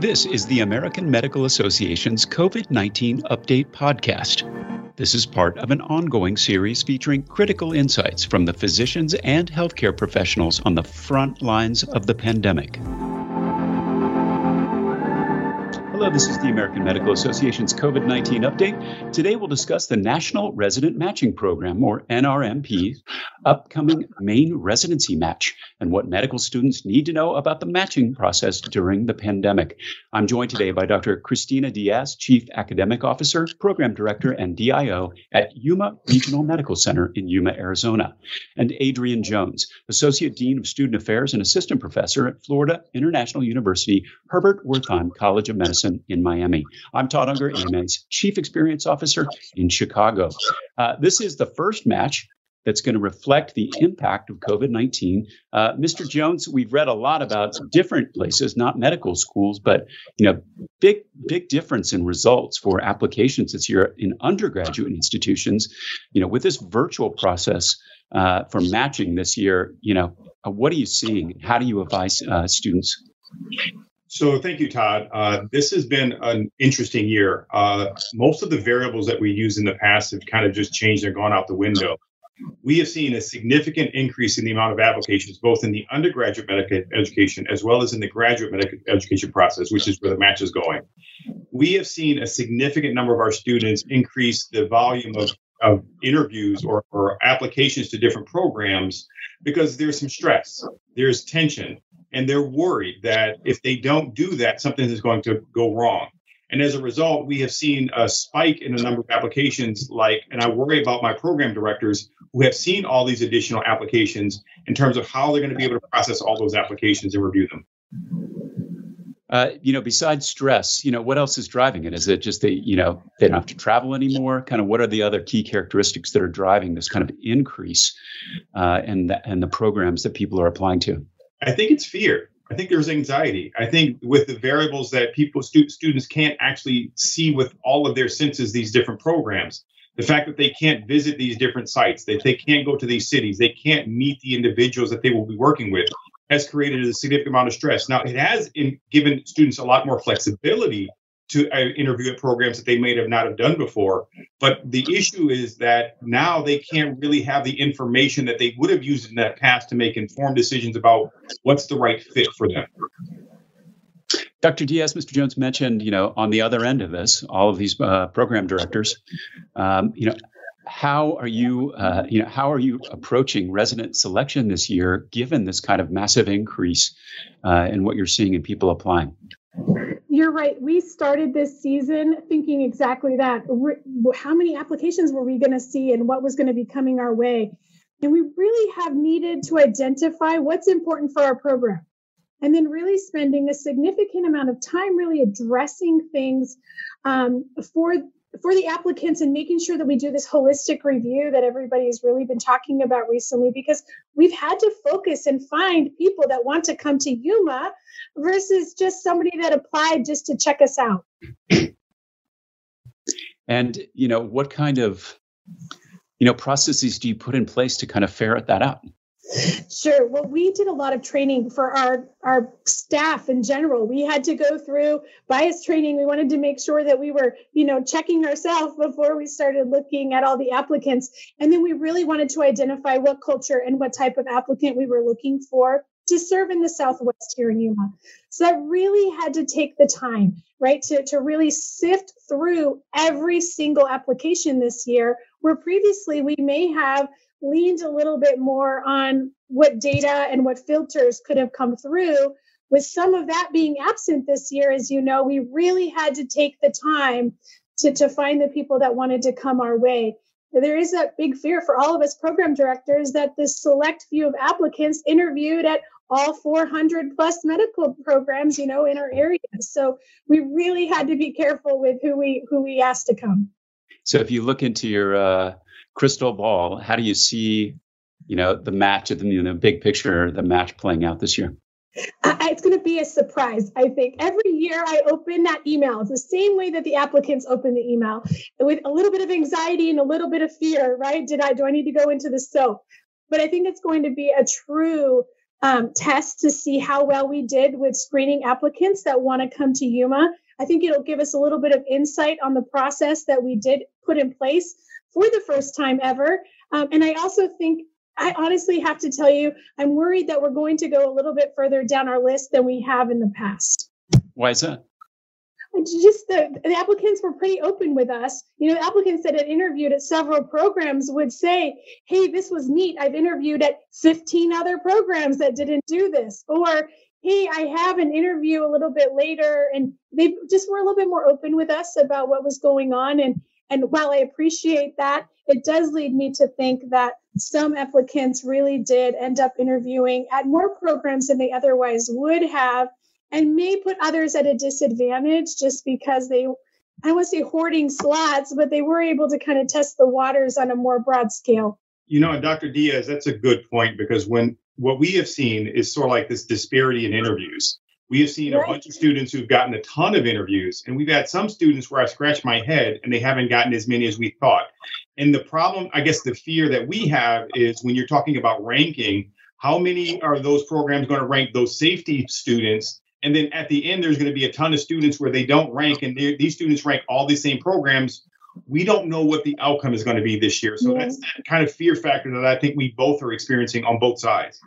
This is the American Medical Association's COVID 19 Update Podcast. This is part of an ongoing series featuring critical insights from the physicians and healthcare professionals on the front lines of the pandemic. Hello, this is the American Medical Association's COVID 19 update. Today we'll discuss the National Resident Matching Program, or NRMP, upcoming main residency match and what medical students need to know about the matching process during the pandemic. I'm joined today by Dr. Christina Diaz, Chief Academic Officer, Program Director, and DIO at Yuma Regional Medical Center in Yuma, Arizona, and Adrian Jones, Associate Dean of Student Affairs and Assistant Professor at Florida International University Herbert Wertheim College of Medicine in Miami. I'm Todd Unger, AMA's Chief Experience Officer in Chicago. Uh, this is the first match that's going to reflect the impact of COVID 19. Uh, Mr. Jones, we've read a lot about different places, not medical schools, but you know, big big difference in results for applications this year in undergraduate institutions. You know, with this virtual process uh, for matching this year, you know, uh, what are you seeing? How do you advise uh, students? So thank you, Todd. Uh, this has been an interesting year. Uh, most of the variables that we used in the past have kind of just changed and gone out the window. We have seen a significant increase in the amount of applications, both in the undergraduate medical education as well as in the graduate medical education process, which is where the match is going. We have seen a significant number of our students increase the volume of, of interviews or, or applications to different programs because there's some stress, there's tension, and they're worried that if they don't do that, something is going to go wrong. And as a result, we have seen a spike in the number of applications. Like, and I worry about my program directors who have seen all these additional applications in terms of how they're going to be able to process all those applications and review them. Uh, you know, besides stress, you know, what else is driving it? Is it just that you know they don't have to travel anymore? Kind of, what are the other key characteristics that are driving this kind of increase uh, in the, and the programs that people are applying to? I think it's fear. I think there's anxiety. I think with the variables that people stu- students can't actually see with all of their senses these different programs. The fact that they can't visit these different sites, that they can't go to these cities, they can't meet the individuals that they will be working with, has created a significant amount of stress. Now, it has in, given students a lot more flexibility to uh, interview at programs that they may have not have done before. But the issue is that now they can't really have the information that they would have used in that past to make informed decisions about what's the right fit for them. Dr. Diaz, Mr. Jones mentioned, you know, on the other end of this, all of these uh, program directors, um, you know, how are you, uh, you know, how are you approaching resident selection this year, given this kind of massive increase uh, in what you're seeing in people applying? You're right. We started this season thinking exactly that. How many applications were we going to see and what was going to be coming our way? And we really have needed to identify what's important for our program. And then really spending a significant amount of time really addressing things um, for for the applicants and making sure that we do this holistic review that everybody's really been talking about recently because we've had to focus and find people that want to come to Yuma versus just somebody that applied just to check us out. And you know, what kind of you know processes do you put in place to kind of ferret that out? Sure. Well, we did a lot of training for our our staff in general. We had to go through bias training. We wanted to make sure that we were, you know, checking ourselves before we started looking at all the applicants. And then we really wanted to identify what culture and what type of applicant we were looking for to serve in the Southwest here in Yuma. So that really had to take the time, right, to, to really sift through every single application this year, where previously we may have leaned a little bit more on what data and what filters could have come through. With some of that being absent this year, as you know, we really had to take the time to, to find the people that wanted to come our way. There is a big fear for all of us program directors that this select few of applicants interviewed at all 400 plus medical programs, you know, in our area. So we really had to be careful with who we who we asked to come. So if you look into your uh, crystal ball, how do you see, you know, the match, of the you know, big picture, the match playing out this year? it's going to be a surprise, I think. Every year I open that email. It's the same way that the applicants open the email with a little bit of anxiety and a little bit of fear, right? Did I, do I need to go into the soap? But I think it's going to be a true um, test to see how well we did with screening applicants that want to come to Yuma. I think it'll give us a little bit of insight on the process that we did put in place for the first time ever. Um, and I also think, I honestly have to tell you, I'm worried that we're going to go a little bit further down our list than we have in the past. Why is that? just the, the, applicants were pretty open with us. You know, applicants that had interviewed at several programs would say, Hey, this was neat. I've interviewed at 15 other programs that didn't do this. Or, Hey, I have an interview a little bit later. And they just were a little bit more open with us about what was going on. And, and while I appreciate that, it does lead me to think that some applicants really did end up interviewing at more programs than they otherwise would have and may put others at a disadvantage just because they I want to say hoarding slots, but they were able to kind of test the waters on a more broad scale. You know, Dr. Diaz, that's a good point because when what we have seen is sort of like this disparity in interviews. We have seen right. a bunch of students who've gotten a ton of interviews, and we've had some students where I scratch my head and they haven't gotten as many as we thought. And the problem, I guess, the fear that we have is when you're talking about ranking, how many are those programs going to rank those safety students and then at the end, there's going to be a ton of students where they don't rank, and these students rank all the same programs. We don't know what the outcome is going to be this year. So yeah. that's that kind of fear factor that I think we both are experiencing on both sides.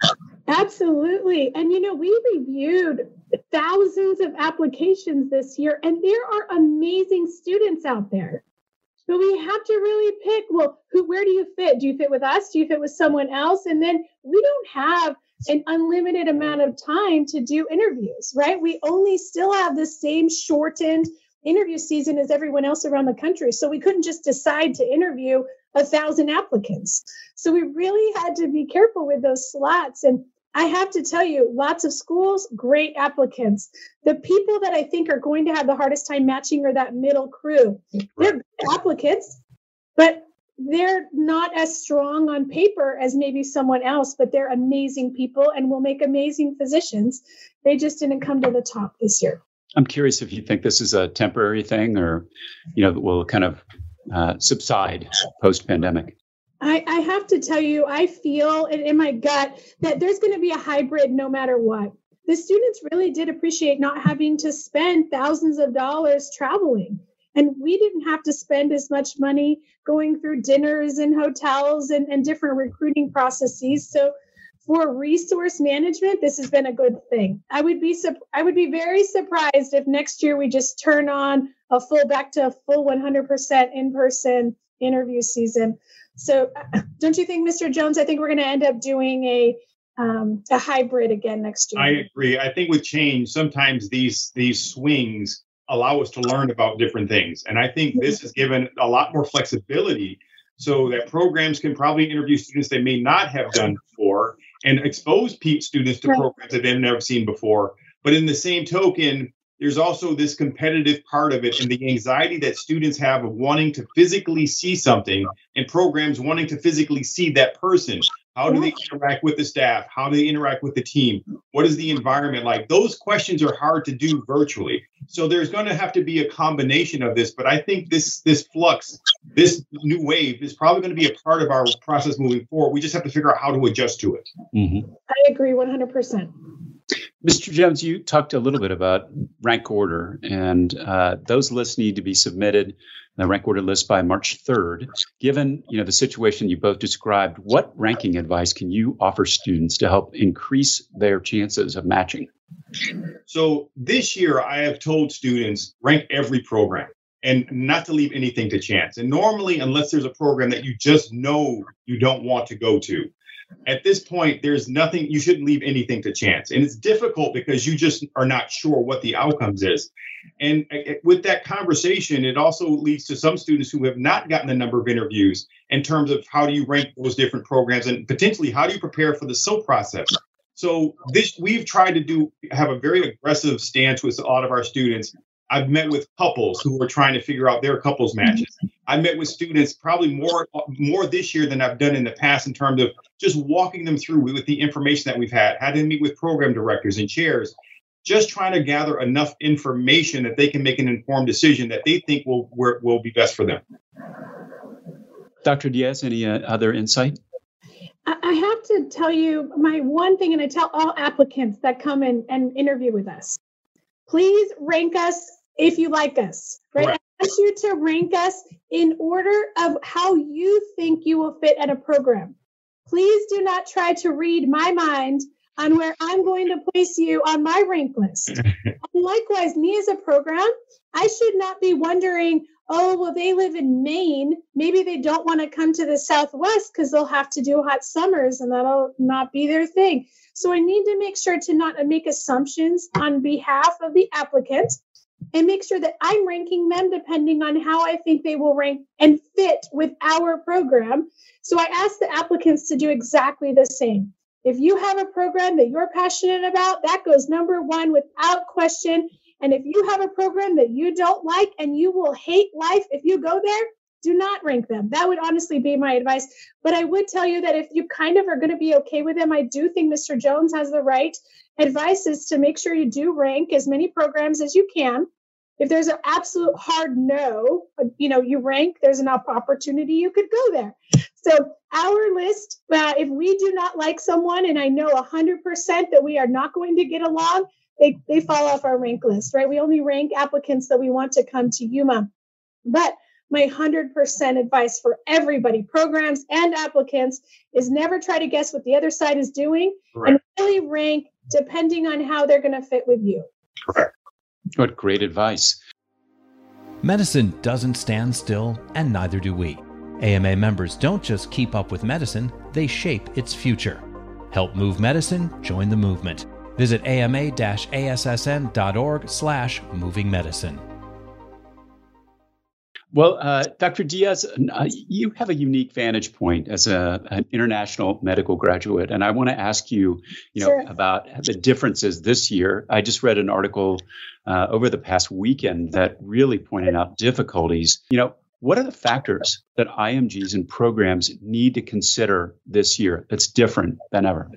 Absolutely. And, you know, we reviewed thousands of applications this year, and there are amazing students out there. But we have to really pick well, who, where do you fit? Do you fit with us? Do you fit with someone else? And then we don't have an unlimited amount of time to do interviews, right? We only still have the same shortened interview season as everyone else around the country. So we couldn't just decide to interview a thousand applicants. So we really had to be careful with those slots. And I have to tell you, lots of schools, great applicants. The people that I think are going to have the hardest time matching are that middle crew. They're applicants, but they're not as strong on paper as maybe someone else, but they're amazing people and will make amazing physicians. They just didn't come to the top this year. I'm curious if you think this is a temporary thing or, you know, will kind of uh, subside post pandemic. I, I have to tell you, I feel in my gut that there's going to be a hybrid no matter what. The students really did appreciate not having to spend thousands of dollars traveling and we didn't have to spend as much money going through dinners and hotels and, and different recruiting processes. So for resource management, this has been a good thing. I would be I would be very surprised if next year we just turn on a full back to a full 100% in-person interview season. So don't you think, Mr. Jones? I think we're going to end up doing a um, a hybrid again next year. I agree. I think with change, sometimes these these swings allow us to learn about different things. And I think this has given a lot more flexibility so that programs can probably interview students they may not have done before and expose students to programs that they've never seen before. But in the same token, there's also this competitive part of it and the anxiety that students have of wanting to physically see something and programs wanting to physically see that person. How do they interact with the staff? How do they interact with the team? What is the environment like? Those questions are hard to do virtually. So there's going to have to be a combination of this. But I think this this flux, this new wave, is probably going to be a part of our process moving forward. We just have to figure out how to adjust to it. Mm-hmm. I agree 100%. Mr. Jones, you talked a little bit about rank order, and uh, those lists need to be submitted the rank order list by March 3rd. Given you know the situation you both described, what ranking advice can you offer students to help increase their chances of matching? So this year, I have told students rank every program and not to leave anything to chance. And normally, unless there's a program that you just know you don't want to go to, at this point, there's nothing, you shouldn't leave anything to chance. And it's difficult because you just are not sure what the outcomes is. And uh, uh, with that conversation, it also leads to some students who have not gotten a number of interviews in terms of how do you rank those different programs and potentially how do you prepare for the SIL process. So this we've tried to do have a very aggressive stance with a lot of our students I've met with couples who are trying to figure out their couples matches. I met with students probably more more this year than I've done in the past in terms of just walking them through with the information that we've had. Had to meet with program directors and chairs, just trying to gather enough information that they can make an informed decision that they think will will be best for them. Dr. Diaz, any uh, other insight? I have to tell you my one thing, and I tell all applicants that come in and interview with us please rank us if you like us, right? right. I ask you to rank us in order of how you think you will fit at a program. Please do not try to read my mind on where I'm going to place you on my rank list. likewise, me as a program, I should not be wondering, oh, well, they live in Maine. Maybe they don't want to come to the Southwest because they'll have to do hot summers and that'll not be their thing. So I need to make sure to not make assumptions on behalf of the applicant and make sure that I'm ranking them depending on how I think they will rank and fit with our program. So I ask the applicants to do exactly the same. If you have a program that you're passionate about, that goes number one without question. And if you have a program that you don't like and you will hate life if you go there, do not rank them. That would honestly be my advice. But I would tell you that if you kind of are going to be okay with them, I do think Mr. Jones has the right advice is to make sure you do rank as many programs as you can. If there's an absolute hard no, you know, you rank, there's an opportunity you could go there. So our list, uh, if we do not like someone, and I know 100% that we are not going to get along, they, they fall off our rank list, right? We only rank applicants that we want to come to Yuma. But my 100% advice for everybody, programs and applicants, is never try to guess what the other side is doing Correct. and really rank depending on how they're going to fit with you. Correct. What great advice. Medicine doesn't stand still, and neither do we. AMA members don't just keep up with medicine, they shape its future. Help move medicine, join the movement. Visit ama-assn.org slash moving medicine. Well, uh, Dr. Diaz, uh, you have a unique vantage point as a, an international medical graduate, and I want to ask you, you know, sure. about the differences this year. I just read an article uh, over the past weekend that really pointed out difficulties. You know, what are the factors that IMGs and programs need to consider this year that's different than ever?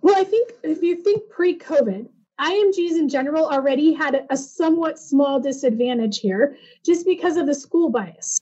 Well, I think if you think pre-COVID, IMGs in general already had a somewhat small disadvantage here just because of the school bias.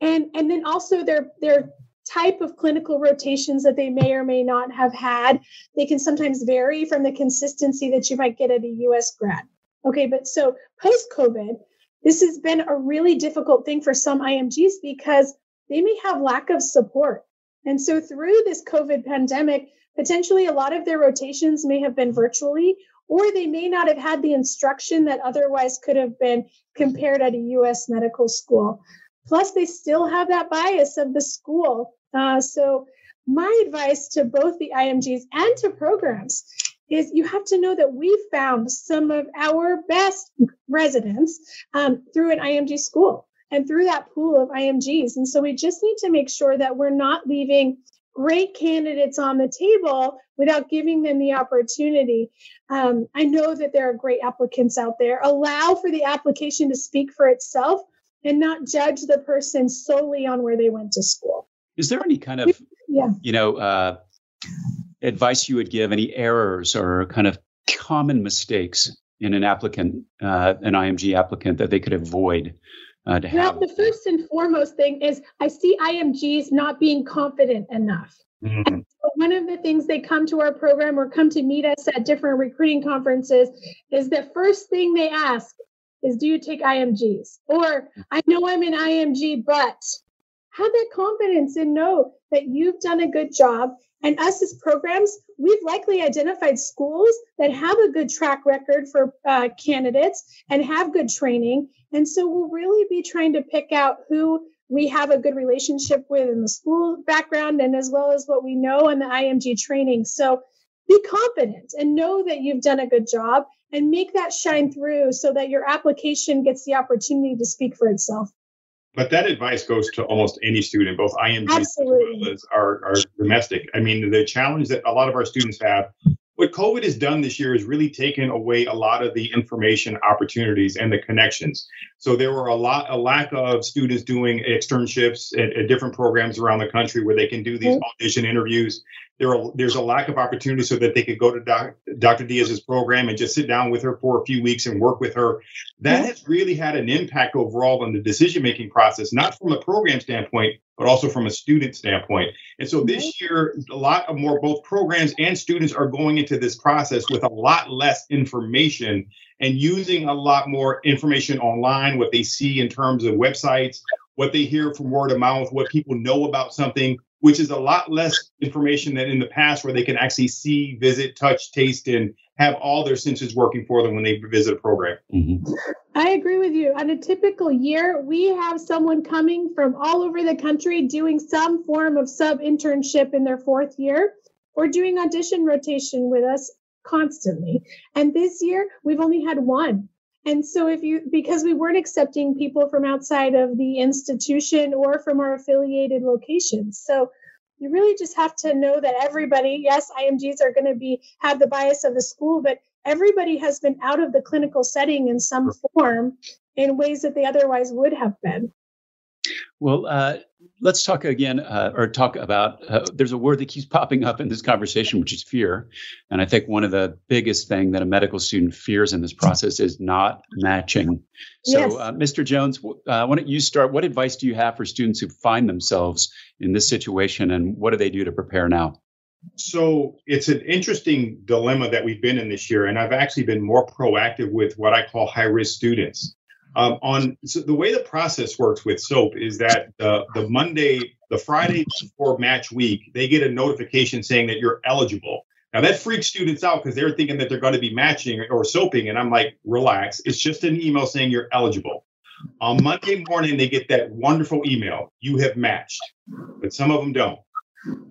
And, and then also their, their type of clinical rotations that they may or may not have had. They can sometimes vary from the consistency that you might get at a US grad. Okay, but so post COVID, this has been a really difficult thing for some IMGs because they may have lack of support. And so through this COVID pandemic, potentially a lot of their rotations may have been virtually or they may not have had the instruction that otherwise could have been compared at a US medical school. Plus, they still have that bias of the school. Uh, so, my advice to both the IMGs and to programs is you have to know that we found some of our best residents um, through an IMG school and through that pool of IMGs. And so we just need to make sure that we're not leaving great candidates on the table without giving them the opportunity. Um, I know that there are great applicants out there. Allow for the application to speak for itself and not judge the person solely on where they went to school. Is there any kind of, yeah. you know, uh, advice you would give, any errors or kind of common mistakes in an applicant, uh, an IMG applicant that they could avoid uh, to well, have? the first and foremost thing is I see IMGs not being confident enough. Mm-hmm. So one of the things they come to our program or come to meet us at different recruiting conferences is the first thing they ask is, Do you take IMGs? Or I know I'm an IMG, but have that confidence and know that you've done a good job. And us as programs, we've likely identified schools that have a good track record for uh, candidates and have good training. And so we'll really be trying to pick out who we have a good relationship with in the school background and as well as what we know in the IMG training. So be confident and know that you've done a good job and make that shine through so that your application gets the opportunity to speak for itself. But that advice goes to almost any student, both IMG as well as our, our domestic. I mean, the challenge that a lot of our students have what COVID has done this year is really taken away a lot of the information opportunities and the connections. So there were a lot, a lack of students doing externships at, at different programs around the country where they can do these mm-hmm. audition interviews. There are, there's a lack of opportunity so that they could go to doc, Dr. Diaz's program and just sit down with her for a few weeks and work with her. That mm-hmm. has really had an impact overall on the decision making process, not from a program standpoint, but also from a student standpoint. And so this year, a lot of more both programs and students are going into this process with a lot less information and using a lot more information online, what they see in terms of websites, what they hear from word of mouth, what people know about something, which is a lot less information than in the past where they can actually see, visit, touch, taste, and have all their senses working for them when they visit a program. Mm-hmm. I agree with you. On a typical year, we have someone coming from all over the country doing some form of sub internship in their fourth year or doing audition rotation with us constantly. And this year, we've only had one. And so, if you, because we weren't accepting people from outside of the institution or from our affiliated locations. So, you really just have to know that everybody, yes, IMGs are going to be have the bias of the school, but everybody has been out of the clinical setting in some form in ways that they otherwise would have been. Well, uh, let's talk again, uh, or talk about. Uh, there's a word that keeps popping up in this conversation, which is fear. And I think one of the biggest thing that a medical student fears in this process is not matching. So, yes. Uh, Mr. Jones, uh, why don't you start? What advice do you have for students who find themselves in this situation, and what do they do to prepare now? So it's an interesting dilemma that we've been in this year, and I've actually been more proactive with what I call high risk students. Um, on so the way the process works with SOAP is that the the Monday, the Friday before match week, they get a notification saying that you're eligible. Now that freaks students out because they're thinking that they're going to be matching or soaping, and I'm like, relax. It's just an email saying you're eligible. On Monday morning, they get that wonderful email, you have matched, but some of them don't.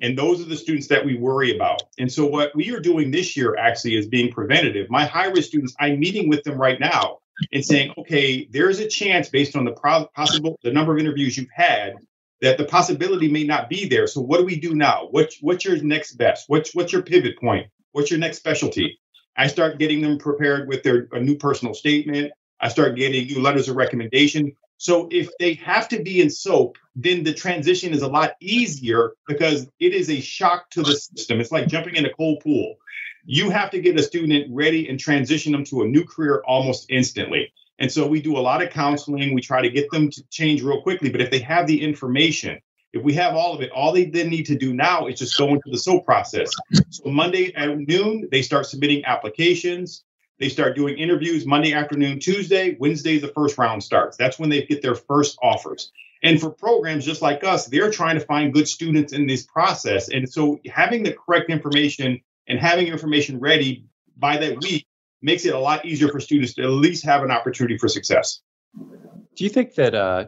And those are the students that we worry about. And so, what we are doing this year actually is being preventative. My high risk students, I'm meeting with them right now and saying, okay, there is a chance based on the possible the number of interviews you've had that the possibility may not be there. So what do we do now? What, what's your next best? What's what's your pivot point? What's your next specialty? I start getting them prepared with their a new personal statement. I start getting new letters of recommendation. So if they have to be in SOAP, then the transition is a lot easier because it is a shock to the system. It's like jumping in a cold pool you have to get a student ready and transition them to a new career almost instantly. And so we do a lot of counseling. We try to get them to change real quickly. But if they have the information, if we have all of it, all they then need to do now is just go into the SOAP process. So Monday at noon, they start submitting applications. They start doing interviews Monday afternoon, Tuesday, Wednesday, the first round starts. That's when they get their first offers. And for programs just like us, they're trying to find good students in this process. And so having the correct information and having information ready by that week makes it a lot easier for students to at least have an opportunity for success. Do you think that uh,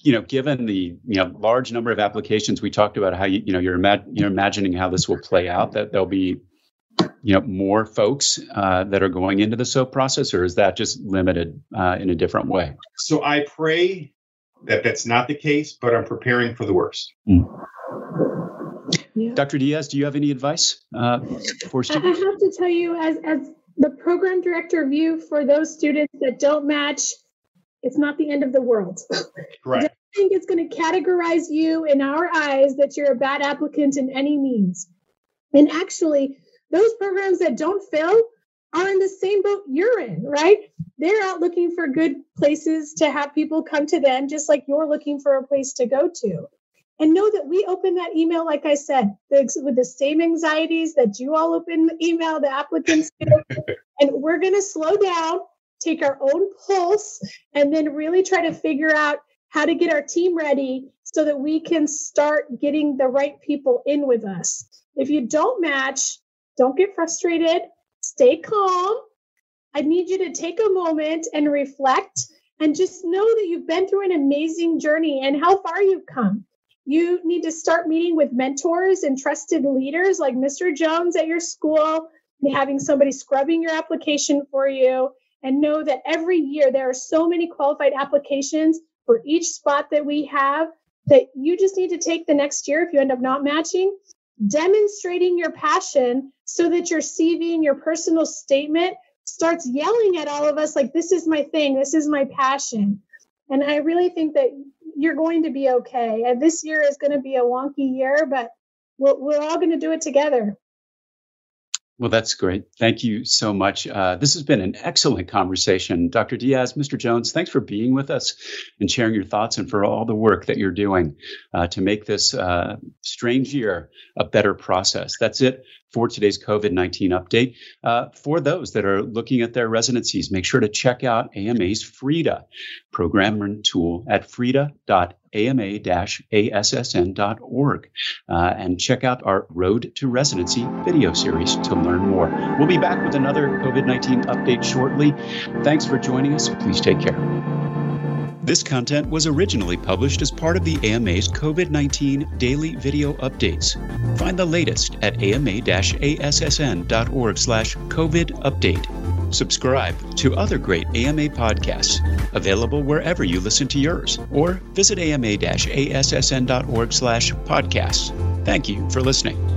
you know, given the you know large number of applications, we talked about how you you know you're, you're imagining how this will play out. That there'll be you know more folks uh, that are going into the SOAP process, or is that just limited uh, in a different way? So I pray that that's not the case, but I'm preparing for the worst. Mm. Yeah. Dr. Diaz, do you have any advice uh, for students? I have to tell you, as, as the program director view for those students that don't match, it's not the end of the world. Correct. I think it's going to categorize you in our eyes that you're a bad applicant in any means. And actually, those programs that don't fill are in the same boat you're in, right? They're out looking for good places to have people come to them, just like you're looking for a place to go to and know that we open that email, like I said, with the same anxieties that you all open the email, the applicants do. and we're going to slow down, take our own pulse, and then really try to figure out how to get our team ready so that we can start getting the right people in with us. If you don't match, don't get frustrated, stay calm. I need you to take a moment and reflect and just know that you've been through an amazing journey and how far you've come you need to start meeting with mentors and trusted leaders like Mr. Jones at your school, having somebody scrubbing your application for you, and know that every year there are so many qualified applications for each spot that we have that you just need to take the next year if you end up not matching, demonstrating your passion so that your CV and your personal statement starts yelling at all of us like, this is my thing, this is my passion. And I really think that you're going to be okay. And this year is going to be a wonky year, but we're, we're all going to do it together. Well, that's great. Thank you so much. Uh, this has been an excellent conversation. Dr. Diaz, Mr. Jones, thanks for being with us and sharing your thoughts and for all the work that you're doing uh, to make this uh, strange year a better process. That's it for today's COVID 19 update. Uh, for those that are looking at their residencies, make sure to check out AMA's FREIDA program tool at freida.ama-assn.org uh, and check out our Road to Residency video series to learn more. We'll be back with another COVID 19 update shortly. Thanks for joining us. Please take care. This content was originally published as part of the AMA's COVID 19 daily video updates. Find the latest at ama-assn.org slash COVID update. Subscribe to other great AMA podcasts available wherever you listen to yours or visit ama-assn.org slash podcasts. Thank you for listening.